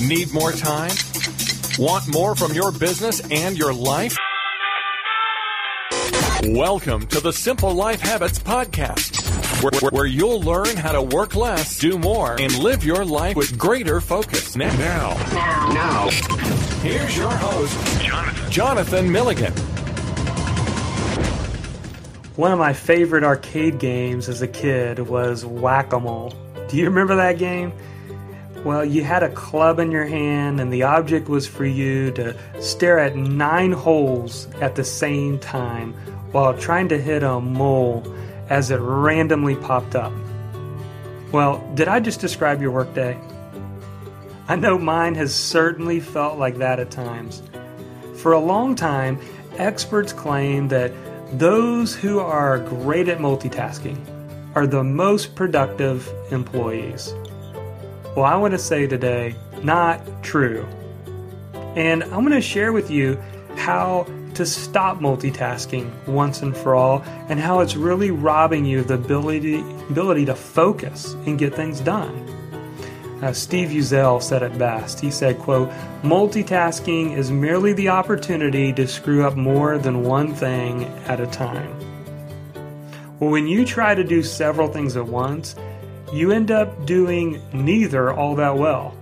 Need more time? Want more from your business and your life? Welcome to the Simple Life Habits Podcast, where, where, you'll learn how to work less, do more, and live your life with greater focus. Now, now, now. here's your host, Jonathan, Jonathan Milligan. One of my favorite arcade games as a kid was Whack a Mole. Do you remember that game? Well, you had a club in your hand, and the object was for you to stare at nine holes at the same time while trying to hit a mole as it randomly popped up. Well, did I just describe your workday? I know mine has certainly felt like that at times. For a long time, experts claim that those who are great at multitasking are the most productive employees. Well, I want to say today, not true. And I'm going to share with you how to stop multitasking once and for all and how it's really robbing you of the ability, ability to focus and get things done. Uh, Steve Uzzell said it best. He said, quote, multitasking is merely the opportunity to screw up more than one thing at a time. Well, when you try to do several things at once, you end up doing neither all that well.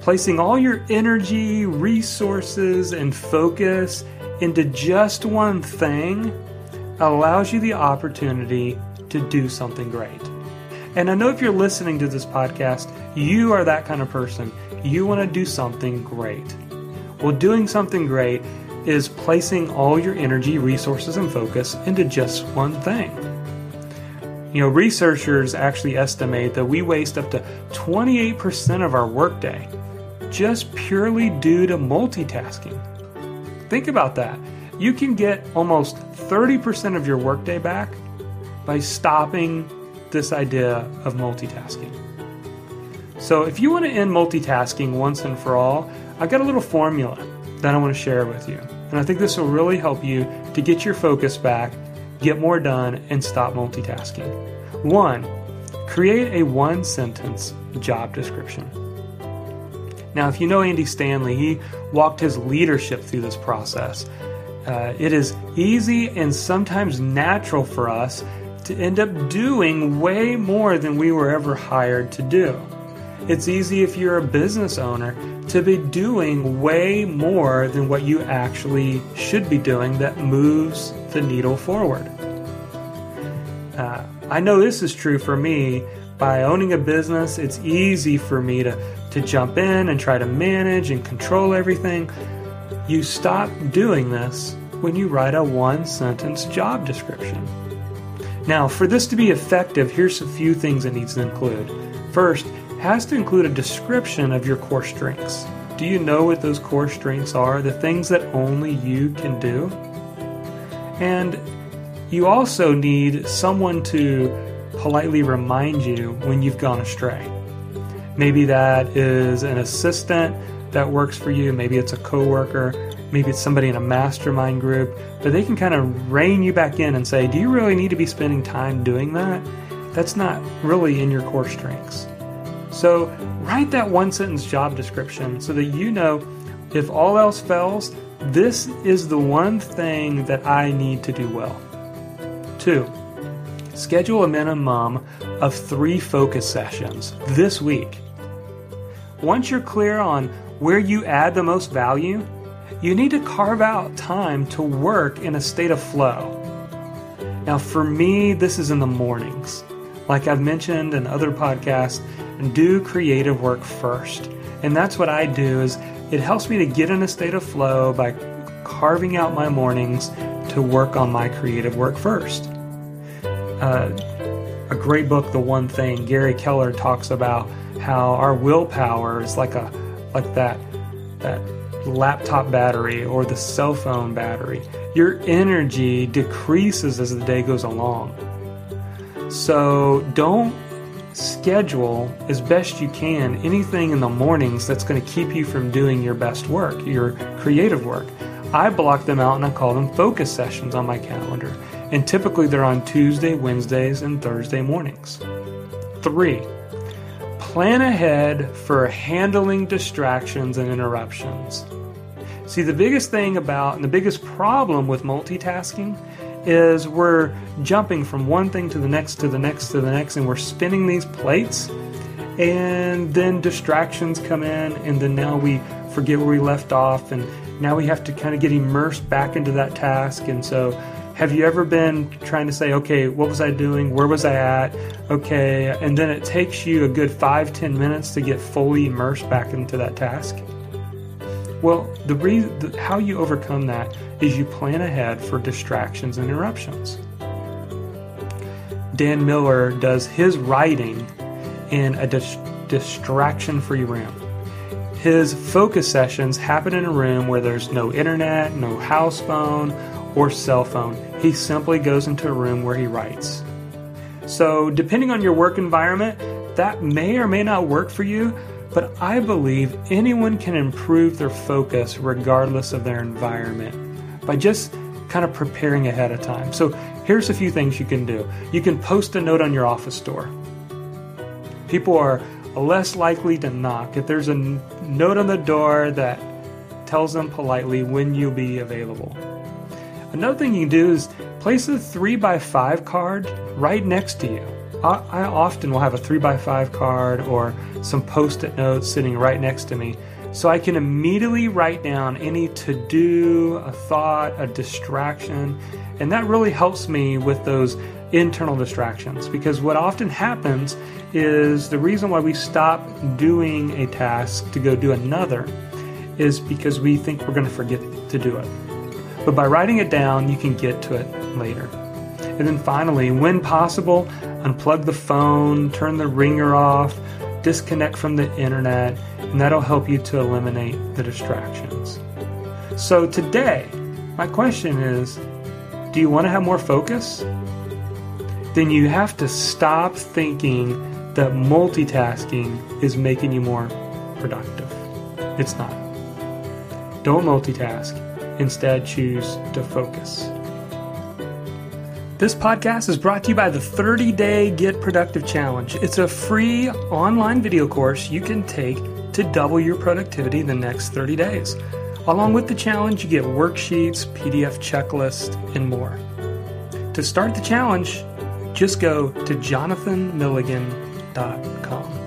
Placing all your energy, resources, and focus into just one thing allows you the opportunity to do something great. And I know if you're listening to this podcast, you are that kind of person. You want to do something great. Well, doing something great is placing all your energy, resources, and focus into just one thing. You know, researchers actually estimate that we waste up to 28% of our workday just purely due to multitasking. Think about that. You can get almost 30% of your workday back by stopping this idea of multitasking. So, if you want to end multitasking once and for all, I've got a little formula that I want to share with you. And I think this will really help you to get your focus back, get more done, and stop multitasking. One, create a one sentence job description. Now, if you know Andy Stanley, he walked his leadership through this process. Uh, it is easy and sometimes natural for us to end up doing way more than we were ever hired to do. It's easy if you're a business owner to be doing way more than what you actually should be doing that moves the needle forward. Uh, I know this is true for me. By owning a business, it's easy for me to, to jump in and try to manage and control everything. You stop doing this when you write a one sentence job description. Now, for this to be effective, here's a few things it needs to include. First, has to include a description of your core strengths. Do you know what those core strengths are? The things that only you can do? And you also need someone to politely remind you when you've gone astray. Maybe that is an assistant that works for you, maybe it's a coworker, maybe it's somebody in a mastermind group, but they can kind of rein you back in and say, Do you really need to be spending time doing that? That's not really in your core strengths. So write that one sentence job description so that you know if all else fails, this is the one thing that I need to do well. Two, schedule a minimum of three focus sessions this week. Once you're clear on where you add the most value, you need to carve out time to work in a state of flow. Now, for me, this is in the mornings. Like I've mentioned in other podcasts, do creative work first. And that's what I do is it helps me to get in a state of flow by carving out my mornings to work on my creative work first. Uh, a great book, The One Thing, Gary Keller talks about how our willpower is like a like that that laptop battery or the cell phone battery. Your energy decreases as the day goes along. So don't schedule as best you can anything in the mornings that's going to keep you from doing your best work, your creative work. I block them out and I call them focus sessions on my calendar. And typically they're on Tuesday, Wednesdays, and Thursday mornings. Three, plan ahead for handling distractions and interruptions. See, the biggest thing about and the biggest problem with multitasking is we're jumping from one thing to the next to the next to the next and we're spinning these plates and then distractions come in and then now we forget where we left off and now we have to kind of get immersed back into that task and so have you ever been trying to say okay what was i doing? Where was i at? Okay and then it takes you a good five ten minutes to get fully immersed back into that task? Well the reason how you overcome that is you plan ahead for distractions and interruptions. Dan miller does his writing in a dis- distraction free room. His focus sessions happen in a room where there's no internet, no house phone, or cell phone. He simply goes into a room where he writes. So, depending on your work environment, that may or may not work for you, but I believe anyone can improve their focus regardless of their environment by just kind of preparing ahead of time. So, here's a few things you can do. You can post a note on your office door. People are less likely to knock if there's a note on the door that tells them politely when you'll be available. Another thing you can do is place a 3x5 card right next to you. I, often will have a 3x5 card or some post it notes sitting right next to me so I can immediately write down any to do, a thought, a distraction, and that really helps me with those internal distractions because what often happens is the reason why we stop doing a task to go do another is because we think we're going to forget to do it. But by writing it down, you can get to it later. And then finally, when possible, unplug the phone, turn the ringer off, disconnect from the internet, and that'll help you to eliminate the distractions. So today, my question is do you want to have more focus? Then you have to stop thinking that multitasking is making you more productive. It's not. Don't multitask. Instead, choose to focus. This podcast is brought to you by the 30 Day Get Productive Challenge. It's a free online video course you can take to double your productivity in the next 30 days. Along with the challenge, you get worksheets, PDF checklist, and more. To start the challenge, just go to jonathanmilligan.com.